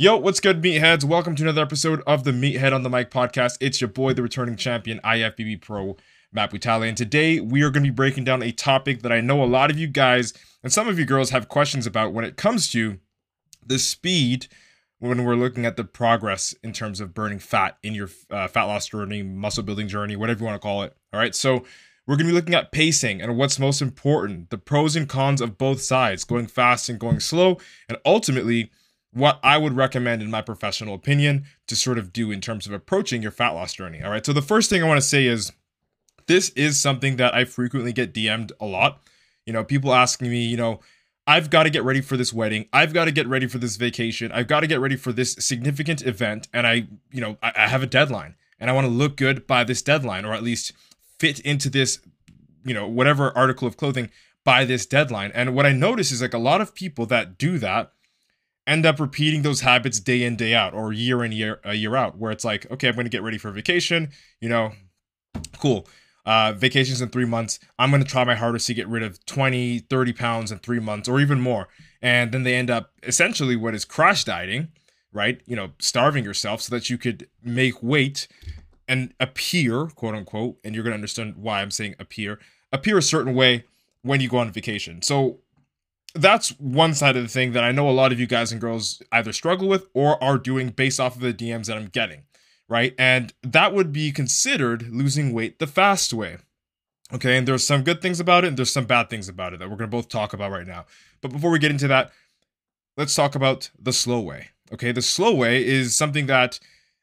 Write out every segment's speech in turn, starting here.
Yo, what's good, meatheads? Welcome to another episode of the Meathead on the Mic podcast. It's your boy, the returning champion, IFBB Pro, Matt Butale. And today we are going to be breaking down a topic that I know a lot of you guys and some of you girls have questions about when it comes to the speed when we're looking at the progress in terms of burning fat in your uh, fat loss journey, muscle building journey, whatever you want to call it. All right. So we're going to be looking at pacing and what's most important, the pros and cons of both sides, going fast and going slow, and ultimately, what I would recommend, in my professional opinion, to sort of do in terms of approaching your fat loss journey. All right. So, the first thing I want to say is this is something that I frequently get DM'd a lot. You know, people asking me, you know, I've got to get ready for this wedding. I've got to get ready for this vacation. I've got to get ready for this significant event. And I, you know, I, I have a deadline and I want to look good by this deadline or at least fit into this, you know, whatever article of clothing by this deadline. And what I notice is like a lot of people that do that end up repeating those habits day in day out or year in year a year out where it's like okay i'm going to get ready for vacation you know cool. Uh, vacations in three months. I'm going to try my hardest to get rid of 20 30 pounds in three months or even more. And then they end up essentially what is crash dieting right? You know starving yourself so that you could make weight and appear quote unquote and you're going to understand why i'm saying appear appear a certain way when you go on vacation. So that's one side of the thing that I know a lot of you guys and girls either struggle with or are doing based off of the DMs that I'm getting, right? And that would be considered losing weight the fast way. Okay, and there's some good things about it and there's some bad things about it that we're going to both talk about right now. But before we get into that, let's talk about the slow way. Okay, the slow way is something that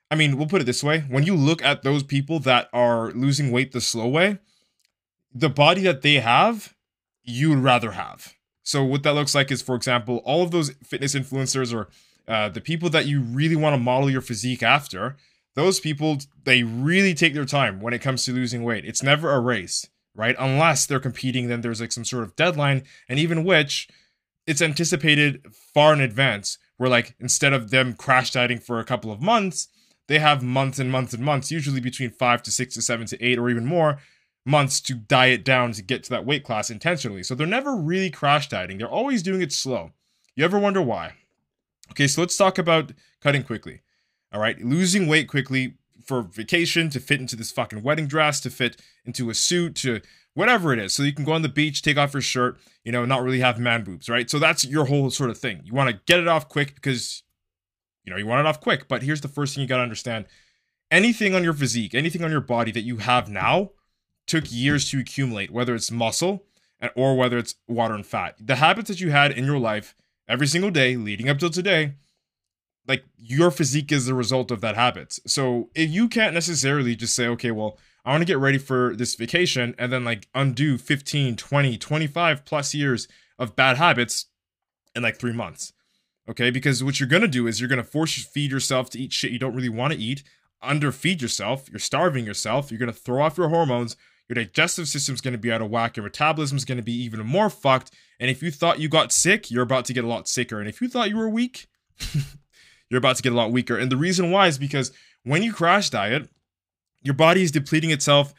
I mean, we'll put it this way, when you look at those people that are losing weight the slow way, the body that they have, you would rather have so what that looks like is, for example, all of those fitness influencers or uh, the people that you really want to model your physique after, those people they really take their time when it comes to losing weight. It's never a race, right? Unless they're competing, then there's like some sort of deadline, and even which it's anticipated far in advance. Where like instead of them crash dieting for a couple of months, they have months and months and months, usually between five to six to seven to eight or even more, months to diet down to get to that weight class intentionally. So they're never really crash dieting. They're always doing it slow. You ever wonder why? Okay, so let's talk about cutting quickly. All right, losing weight quickly for vacation, to fit into this fucking wedding dress, to fit into a suit, to whatever it is. So you can go on the beach, take off your shirt, you know, not really have man boobs, right? So that's your whole sort of thing. You want to get it off quick because, you know, you want it off quick. But here's the first thing you got to understand anything on your physique, anything on your body that you have now took years to accumulate, whether it's muscle or whether it's water and fat. The habits that you had in your life every single day leading up till today, like your physique is the result of that habits. So if you can't necessarily just say, okay, well, I want to get ready for this vacation and then like undo 15, 20, 25 plus years of bad habits in like three months. Okay, because what you're gonna do is you're gonna force feed yourself to eat shit you don't really want to eat, underfeed yourself, you're starving yourself, you're gonna throw off your hormones, your digestive system's going to be out of whack, your metabolism's going to be even more fucked. And if you thought you got sick, you're about to get a lot sicker. And if you thought you were weak, you're about to get a lot weaker. And the reason why is because when you crash diet, your body is depleting itself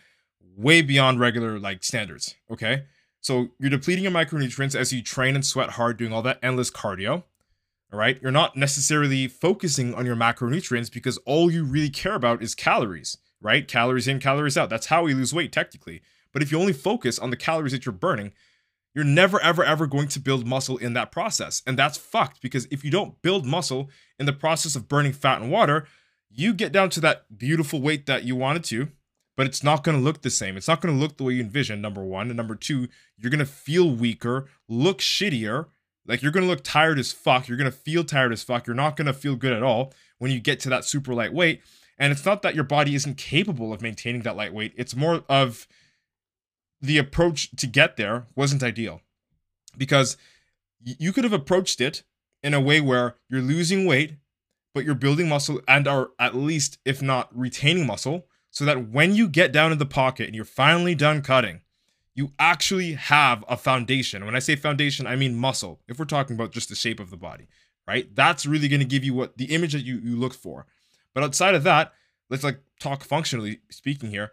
way beyond regular like standards. Okay. So you're depleting your micronutrients as you train and sweat hard, doing all that endless cardio. All right. You're not necessarily focusing on your macronutrients because all you really care about is calories right? Calories in, calories out. That's how we lose weight technically. But if you only focus on the calories that you're burning, you're never, ever, ever going to build muscle in that process. And that's fucked because if you don't build muscle in the process of burning fat and water, you get down to that beautiful weight that you wanted to. but it's not going to look the same. It's not going to look the way you envision, number one. And number two, you're going to feel weaker, look shittier. Like you're going to look tired as fuck. You're going to feel tired as fuck. You're not going to feel good at all when you get to that super lightweight. And it's not that your body isn't capable of maintaining that lightweight, it's more of the approach to get there wasn't ideal because you could have approached it in a way where you're losing weight, but you're building muscle and are at least, if not retaining muscle, so that when you get down in the pocket and you're finally done cutting, you actually have a foundation. When I say foundation, I mean muscle, if we're talking about just the shape of the body, right? That's really going to give you what the image that you, you look for. But outside of that, let's like talk functionally speaking here.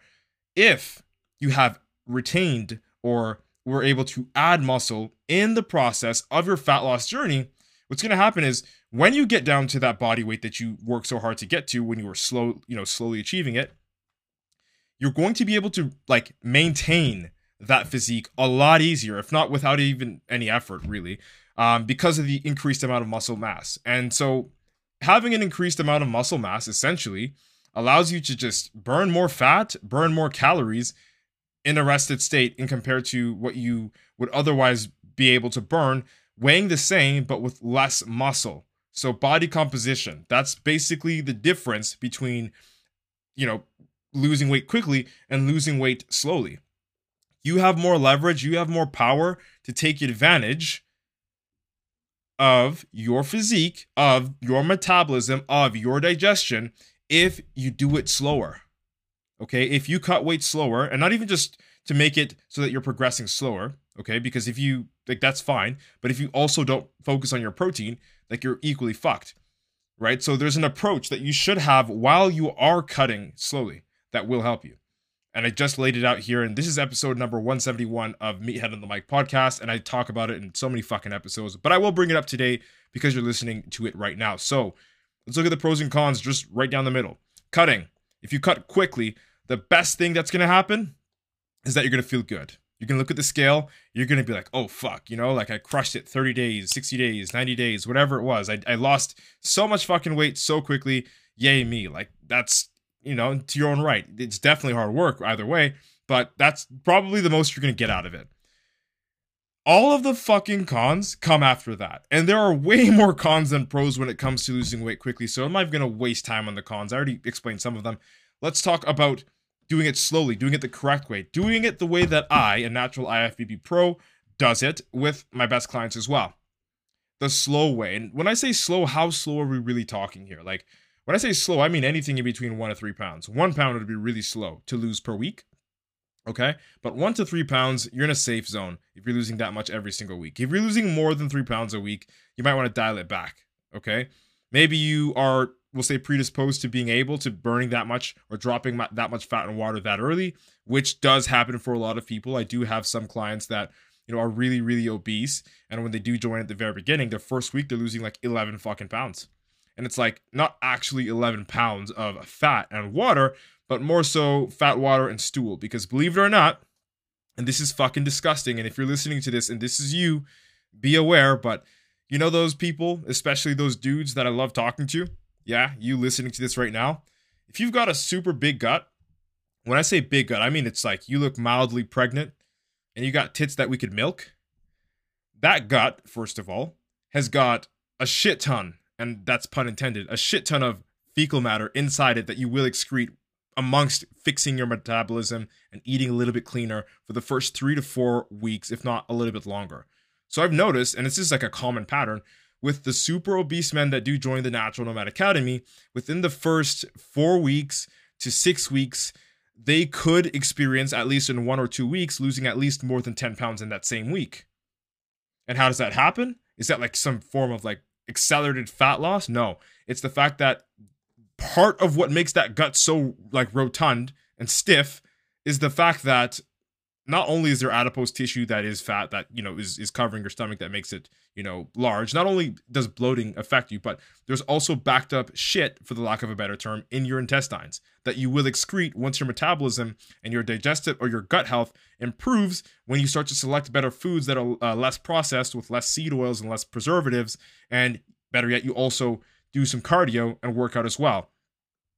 If you have retained or were able to add muscle in the process of your fat loss journey, what's going to happen is when you get down to that body weight that you worked so hard to get to when you were slow, you know, slowly achieving it, you're going to be able to like maintain that physique a lot easier, if not without even any effort, really, um, because of the increased amount of muscle mass. And so, having an increased amount of muscle mass essentially allows you to just burn more fat, burn more calories in a rested state in compared to what you would otherwise be able to burn, weighing the same but with less muscle. So body composition, that's basically the difference between you know, losing weight quickly and losing weight slowly. You have more leverage, you have more power to take advantage of your physique, of your metabolism, of your digestion if you do it slower. Okay, if you cut weight slower, and not even just to make it so that you're progressing slower, okay, because if you like that's fine, but if you also don't focus on your protein, like you're equally fucked, right? So there's an approach that you should have while you are cutting slowly that will help you. And I just laid it out here, and this is episode number 171 of Meathead on the Mic podcast, and I talk about it in so many fucking episodes, but I will bring it up today because you're listening to it right now. So let's look at the pros and cons just right down the middle. Cutting. If you cut quickly, the best thing that's going to happen is that you're going to feel good. Going to look at the scale, you're going to be like, oh, fuck, you know, like I crushed it 30 days, 60 days, 90 days, whatever it was. I, I lost so much fucking weight so quickly. Yay, me. Like, that's, you know, to your own right. It's definitely hard work either way, but that's probably the most you're going to get out of it. All of the fucking cons come after that. And there are way more cons than pros when it comes to losing weight quickly. So I'm not going to waste time on the cons. I already explained some of them. Let's talk about doing it slowly, doing it the correct way, doing it the way that I, a natural IFBB pro, does it with my best clients as well. The slow way. And when I say slow, how slow are we really talking here? Like, when I say slow, I mean anything in between one to three pounds. One pound would be really slow to lose per week. Okay. But one to three pounds, you're in a safe zone if you're losing that much every single week. If you're losing more than three pounds a week, you might want to dial it back. Okay. Maybe you are we'll say predisposed to being able to burning that much or dropping that much fat and water that early, which does happen for a lot of people. I do have some clients that you know are really really obese, and when they do join at the very beginning, their first week they're losing like 11 fucking pounds, and it's like not actually 11 pounds of fat and water, but more so fat, water, and stool. Because believe it or not, and this is fucking disgusting. And if you're listening to this and this is you, be aware. But you know those people, especially those dudes that I love talking to yeah, you listening to this right now, if you've got a super big gut, when I say big gut, I mean it's like you look mildly pregnant and you got tits that we could milk. That gut, first of all, has got a shit ton, and that's pun intended, a shit ton of fecal matter inside it that you will excrete amongst fixing your metabolism and eating a little bit cleaner for the first three to four weeks, if not a little bit longer. So I've noticed, and it's just like a common pattern, with the super obese men that do join the Natural Nomad Academy, within the first four weeks to six weeks, they could experience, at least in one or two weeks, losing at least more than 10 pounds in that same week. And how does that happen? Is that like some form of like accelerated fat loss? No. It's the fact that part of what makes that gut so like rotund and stiff is the fact that not only is there adipose tissue that is fat that you know is, is covering your stomach that makes it you know large not only does bloating affect you but there's also backed up shit for the lack of a better term in your intestines that you will excrete once your metabolism and your digestive or your gut health improves when you start to select better foods that are uh, less processed with less seed oils and less preservatives. And better yet you also do some cardio and workout as well.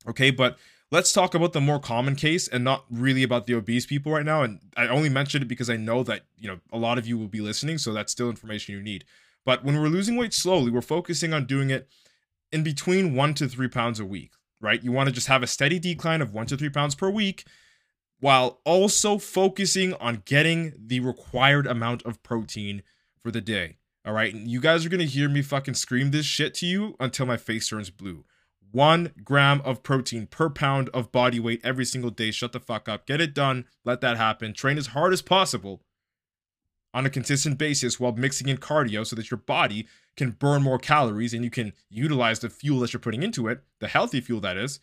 Okay but let's talk about the more common case and not really about the obese people right now. And I only mentioned it because I know that, you know, a lot of you will be listening. So that's still information you need. But when we're losing weight slowly, we're focusing on doing it in between one to three pounds a week, right? You want to just have a steady decline of one to three pounds per week while also focusing on getting the required amount of protein for the day. All right. And you guys are going to hear me fucking scream this shit to you until my face turns blue. One gram of protein per pound of body weight every single day. Shut the fuck up. Get it done. Let that happen. Train as hard as possible on a consistent basis while mixing in cardio so that your body can burn more calories and you can utilize the fuel that you're putting into it, the healthy fuel that is.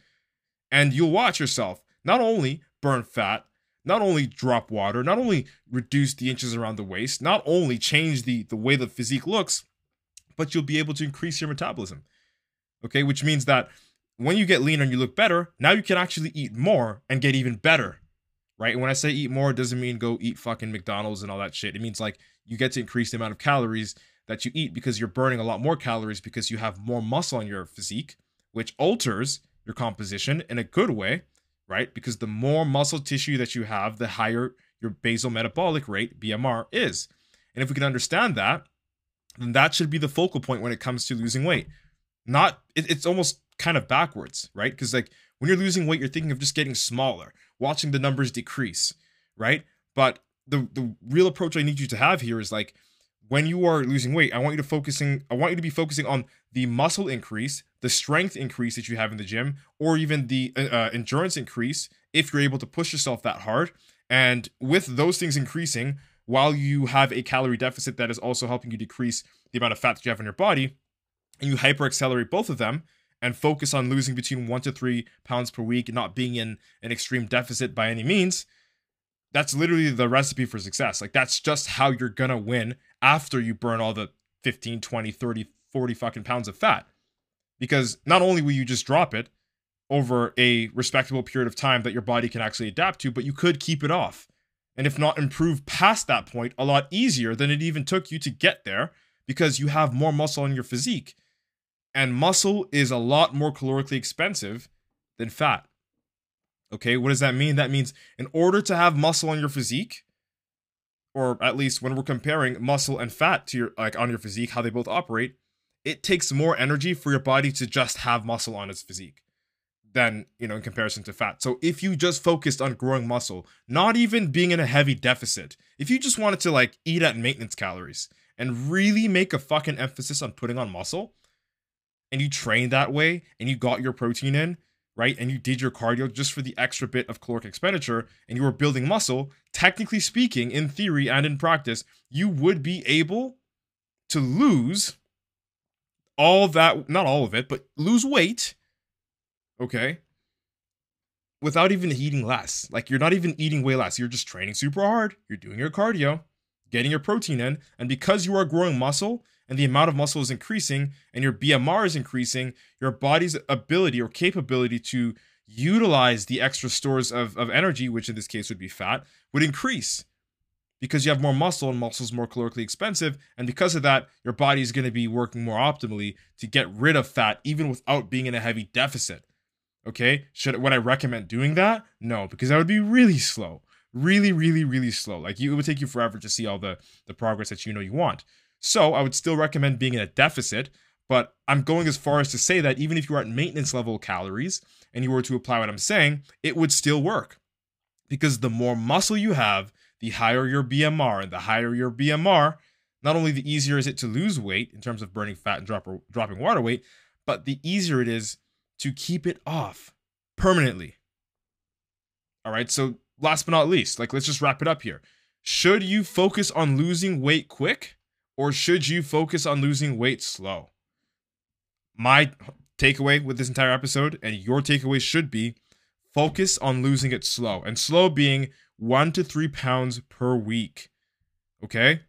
And you'll watch yourself not only burn fat, not only drop water, not only reduce the inches around the waist, not only change the, the way the physique looks, but you'll be able to increase your metabolism. Okay, which means that when you get leaner and you look better, now you can actually eat more and get even better. Right? And when I say eat more, it doesn't mean go eat fucking McDonald's and all that shit. It means like you get to increase the amount of calories that you eat because you're burning a lot more calories because you have more muscle on your physique, which alters your composition in a good way right? Because the more muscle tissue that you have, the higher your basal metabolic rate, BMR, is. And if we can understand that, then that should be the focal point when it comes to losing weight. Not, it, it's almost kind of backwards, right? Because like when you're losing weight, you're thinking of just getting smaller, watching the numbers decrease, right? But the the real approach I need you to have here is like when you are losing weight, I want you to focusing I want you to be focusing on the muscle increase, the strength increase that you have in the gym, or even the uh, uh, endurance increase if you're able to push yourself that hard. And with those things increasing, while you have a calorie deficit that is also helping you decrease the amount of fat that you have in your body, and you hyper accelerate both of them and focus on losing between one to three pounds per week, and not being in an extreme deficit by any means, that's literally the recipe for success. Like, that's just how you're gonna win after you burn all the 15, 20, 30, 40 fucking pounds of fat. Because not only will you just drop it over a respectable period of time that your body can actually adapt to, but you could keep it off. And if not improve past that point a lot easier than it even took you to get there because you have more muscle in your physique. And muscle is a lot more calorically expensive than fat. Okay, what does that mean? That means in order to have muscle on your physique, or at least when we're comparing muscle and fat to your like on your physique, how they both operate, it takes more energy for your body to just have muscle on its physique than you know in comparison to fat. So if you just focused on growing muscle, not even being in a heavy deficit, if you just wanted to like eat at maintenance calories and really make a fucking emphasis on putting on muscle and you trained that way and you got your protein in, right? And you did your cardio just for the extra bit of caloric expenditure and you were building muscle, technically speaking, in theory and in practice, you would be able to lose all that, not all of it, but lose weight, okay, without even eating less. Like you're not even eating way less. You're just training super hard. You're doing your cardio, getting your protein in. And because you are growing muscle and the amount of muscle is increasing and your BMR is increasing, your body's ability or capability to utilize the extra stores of, of energy, which in this case would be fat, would increase because you have more muscle and muscle is more calorically expensive. And because of that, your body is going to be working more optimally to get rid of fat, even without being in a heavy deficit. Okay. Should would I recommend doing that? No, because that would be really slow. Really, really, really slow. Like you, it would take you forever to see all the, the progress that you know you want. So I would still recommend being in a deficit, but I'm going as far as to say that even if you are at maintenance level calories and you were to apply what I'm saying, it would still work. Because the more muscle you have, the higher your BMR. And the higher your BMR, not only the easier is it to lose weight in terms of burning fat and drop, dropping water weight, but the easier it is to keep it off permanently. All right, so last but not least, like let's just wrap it up here. Should you focus on losing weight quick or should you focus on losing weight slow? My takeaway with this entire episode and your takeaway should be focus on losing it slow. And slow being one to three pounds per week. Okay?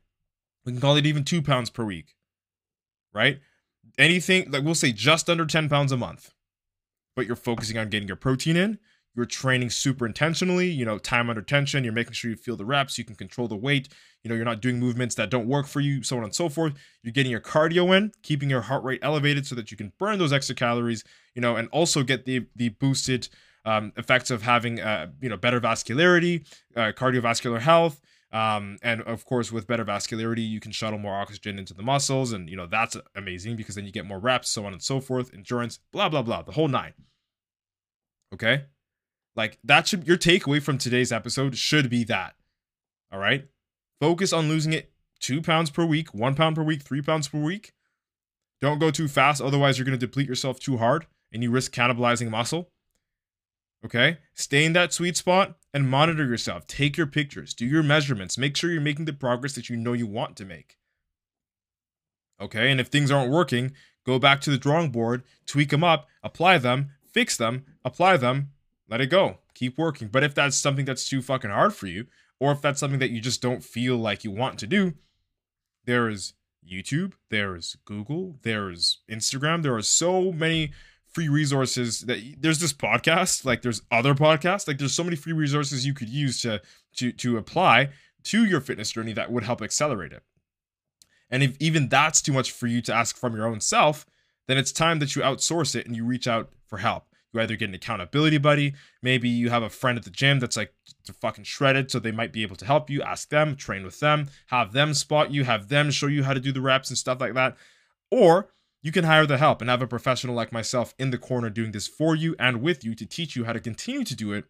We can call it even two pounds per week. Right? Anything, like we'll say just under 10 pounds a month. But you're focusing on getting your protein in. You're training super intentionally, you know, time under tension. You're making sure you feel the reps. You can control the weight. You know, you're not doing movements that don't work for you, so on and so forth. You're getting your cardio in, keeping your heart rate elevated so that you can burn those extra calories, you know, and also get the the boosted um, effects of having uh, you know better vascularity, uh, cardiovascular health, um, and of course with better vascularity, you can shuttle more oxygen into the muscles, and you know that's amazing because then you get more reps, so on and so forth, endurance, blah blah blah, the whole nine. Okay, like that should your takeaway from today's episode should be that. All right, focus on losing it two pounds per week, one pound per week, three pounds per week. Don't go too fast, otherwise you're going to deplete yourself too hard and you risk cannibalizing muscle. Okay? Stay in that sweet spot and monitor yourself. Take your pictures, do your measurements, make sure you're making the progress that you know you want to make. Okay? And if things aren't working, go back to the drawing board, tweak them up, apply them, fix them, apply them, let it go. Keep working. But if that's something that's too fucking hard for you, or if that's something that you just don't feel like you want to do, there is YouTube, there's Google, there's Instagram. There are so many free resources that there's this podcast, like there's other podcasts, like there's so many free resources you could use to to to apply to your fitness journey that would help accelerate it. And if even that's too much for you to ask from your own self, then it's time that you outsource it and you reach out for help. You either get an accountability buddy, maybe you have a friend at the gym that's like fucking shredded, so they might be able to help you. Ask them, train with them, have them spot you, have them show you how to do the reps and stuff like that. Or you can hire the help and have a professional like myself in the corner doing this for you and with you to teach you how to continue to do it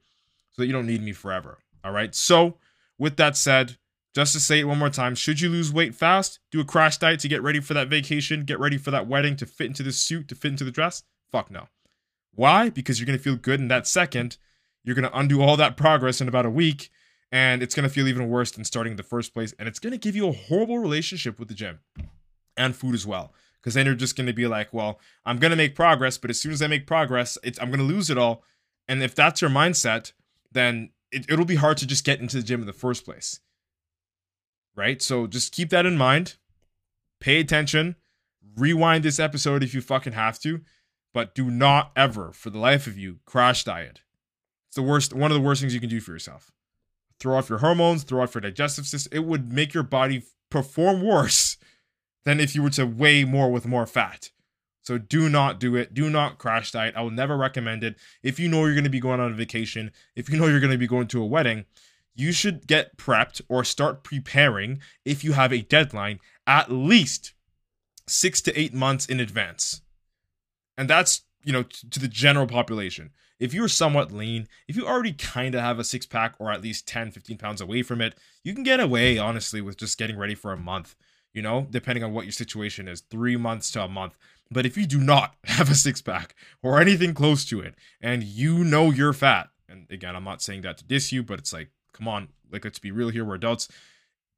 so that you don't need me forever. All right. So, with that said, just to say it one more time, should you lose weight fast, do a crash diet to get ready for that vacation, get ready for that wedding, to fit into the suit, to fit into the dress? Fuck no. Why? Because you're going to feel good in that second. You're going to undo all that progress in about a week, and it's going to feel even worse than starting in the first place. And it's going to give you a horrible relationship with the gym and food as well. Because then you're just going to be like, well, I'm going to make progress, but as soon as I make progress, I'm going to lose it all. And if that's your mindset, then it, it'll be hard to just get into the gym in the first place. Right? So just keep that in mind. Pay attention. Rewind this episode if you fucking have to but do not ever, for the life of you, crash diet. It's the worst, one of the worst things you can do for yourself. Throw off your hormones, throw off your digestive system. It would make your body perform worse than if you were to weigh more with more fat. So do not do it. Do not crash diet. I will never recommend it. If you know you're going to be going on a vacation, if you know you're going to be going to a wedding, you should get prepped or start preparing if you have a deadline at least six to eight months in advance. And that's, you know, t- to the general population. If you're somewhat lean, if you already kind of have a six pack or at least 10, 15 pounds away from it, you can get away, honestly, with just getting ready for a month, you know, depending on what your situation is, three months to a month. But if you do not have a six pack or anything close to it, and you know you're fat, and again, I'm not saying that to diss you, but it's like, come on, like, let's be real here, we're adults,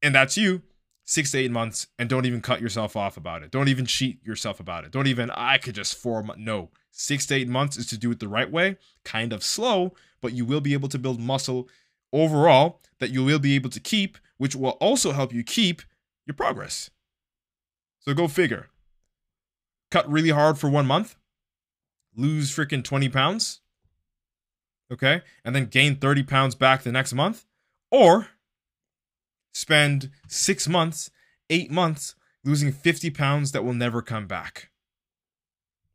and that's you, six to eight months and don't even cut yourself off about it. Don't even cheat yourself about it. Don't even, I could just four months. No, six to eight months is to do it the right way, kind of slow, but you will be able to build muscle overall that you will be able to keep, which will also help you keep your progress. So go figure. Cut really hard for one month, lose freaking 20 pounds, okay, and then gain 30 pounds back the next month, or spend six months, eight months losing 50 pounds that will never come back?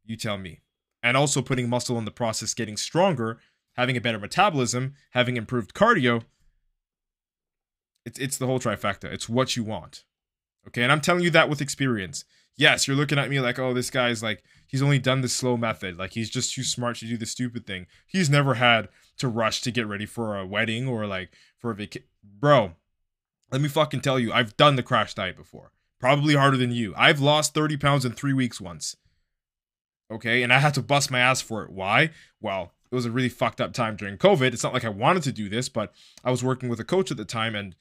You tell me. And also putting muscle in the process, getting stronger, having a better metabolism, having improved cardio. It's, it's the whole trifecta. It's what you want. Okay. And I'm telling you that with experience. Yes, you're looking at me like, oh, this guy's like, he's only done the slow method. Like, he's just too smart to do the stupid thing. He's never had to rush to get ready for a wedding or like for a vacation. Bro, let me fucking tell you, I've done the crash diet before. Probably harder than you. I've lost 30 pounds in three weeks once. Okay, and I had to bust my ass for it. Why? Well, it was a really fucked up time during COVID. It's not like I wanted to do this, but I was working with a coach at the time, and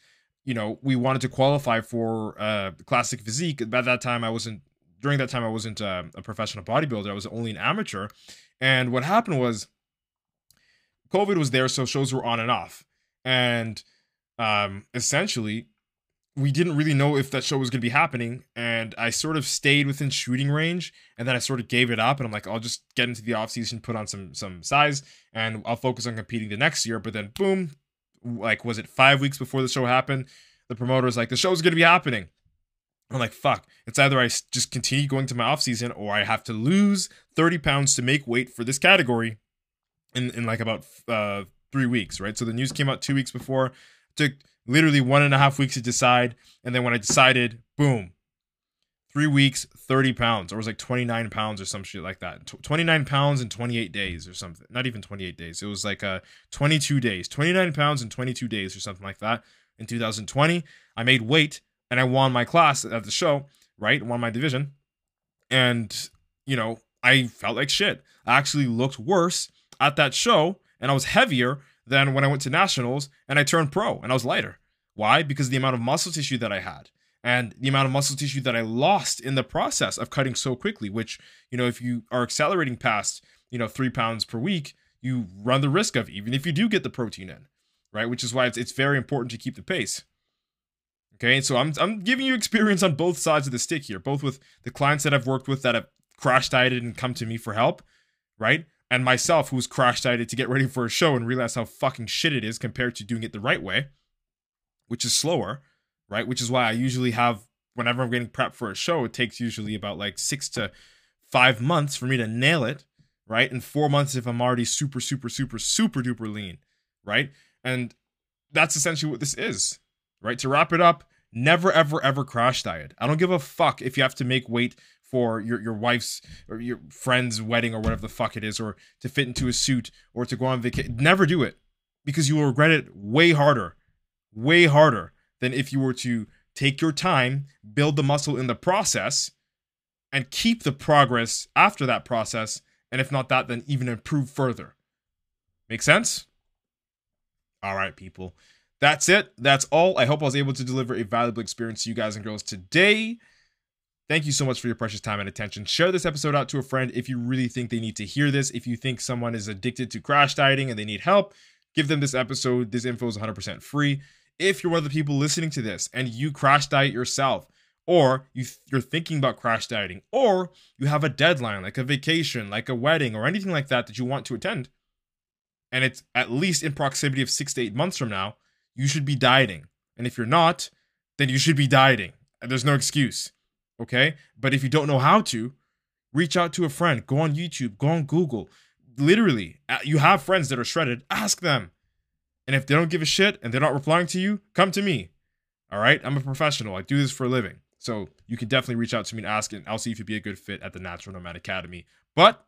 you know, we wanted to qualify for uh, classic physique. By that time, I wasn't. During that time, I wasn't uh, a professional bodybuilder. I was only an amateur. And what happened was, COVID was there, so shows were on and off. And um, essentially, we didn't really know if that show was going to be happening. And I sort of stayed within shooting range. And then I sort of gave it up. And I'm like, I'll just get into the off season, put on some some size, and I'll focus on competing the next year. But then, boom, like, was it five weeks before the show happened? The promoter was like, the show's going to be happening. I'm like, fuck. It's either I just continue going to my off season or I have to lose 30 pounds to make weight for this category in in like about uh, three weeks, right? So the news came out two weeks before. Took literally one and a half weeks to decide, and then when I decided, boom, three weeks, 30 pounds, or it was like 29 pounds or some shit like that. 29 pounds in 28 days or something. Not even 28 days. It was like uh, 22 days. 29 pounds in 22 days or something like that. In 2020, I made weight and I won my class at the show, right? Won my division. And, you know, I felt like shit. I actually looked worse at that show and I was heavier than when I went to nationals and I turned pro and I was lighter. Why? Because the amount of muscle tissue that I had and the amount of muscle tissue that I lost in the process of cutting so quickly, which, you know, if you are accelerating past, you know, three pounds per week, you run the risk of, even if you do get the protein in, right? Which is why it's, it's very important to keep the pace. Okay, so I'm, I'm giving you experience on both sides of the stick here, both with the clients that I've worked with that have crash dieted and come to me for help, right? And myself, who's crash dieted to get ready for a show and realize how fucking shit it is compared to doing it the right way, which is slower right? Which is why I usually have whenever I'm getting prepped for a show, it takes usually about like six to five months for me to nail it, right? And four months if I'm already super, super, super, super duper lean, right? And that's essentially what this is, right? To wrap it up, never, ever, ever crash diet. I don't give a fuck if you have to make weight for your, your wife's or your friend's wedding or whatever the fuck it is, or to fit into a suit or to go on vacation. Never do it because you will regret it way harder, way harder than if you were to take your time, build the muscle in the process, and keep the progress after that process. And if not that, then even improve further. Make sense? All right, people. That's it. That's all. I hope I was able to deliver a valuable experience to you guys and girls today. Thank you so much for your precious time and attention. Share this episode out to a friend if you really think they need to hear this. If you think someone is addicted to crash dieting and they need help, give them this episode. This info is 100% free if you're one of the people listening to this and you crash diet yourself, or you you're thinking about crash dieting, or you have a deadline like a vacation, like a wedding, or anything like that that you want to attend, and it's at least in proximity of six to eight months from now, you should be dieting. And if you're not, then you should be dieting. There's no excuse. Okay? But if you don't know how to, reach out to a friend, go on YouTube, go on Google. Literally, uh, you have friends that are shredded, ask them. And if they don't give a shit and they're not replying to you, come to me. All right? I'm a professional. I do this for a living. So you can definitely reach out to me and ask, and I'll see if you'd be a good fit at the Natural Nomad Academy. But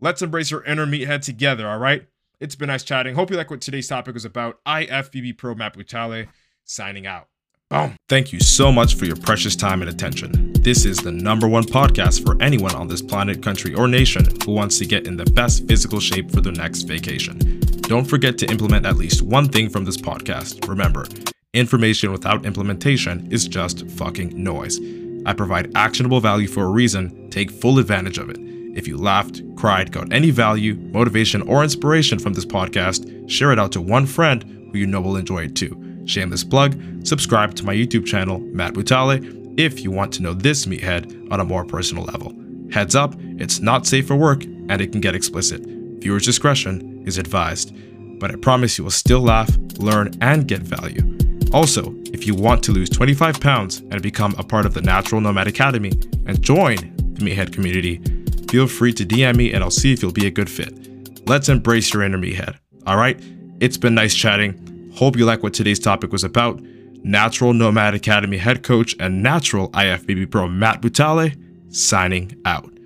let's embrace our inner meathead together, all right? It's been nice chatting. Hope you like what today's topic was about. IFBB Pro Butale signing out. Boom. Thank you so much for your precious time and attention. This is the number one podcast for anyone on this planet, country, or nation who wants to get in the best physical shape for their next vacation. Don't forget to implement at least one thing from this podcast. Remember, information without implementation is just fucking noise. I provide actionable value for a reason. Take full advantage of it. If you laughed, cried, got any value, motivation, or inspiration from this podcast, share it out to one friend who you know will enjoy it too. Shameless plug, subscribe to my YouTube channel, Matt Butale, if you want to know this meathead on a more personal level. Heads up, it's not safe for work and it can get explicit. Viewer's discretion is advised, but I promise you will still laugh, learn, and get value. Also, if you want to lose 25 pounds and become a part of the Natural Nomad Academy and join the Meathead community, feel free to DM me and I'll see if you'll be a good fit. Let's embrace your inner meathead. All right? It's been nice chatting. Hope you like what today's topic was about. Natural Nomad Academy head coach and natural IFBB pro Matt Butale signing out.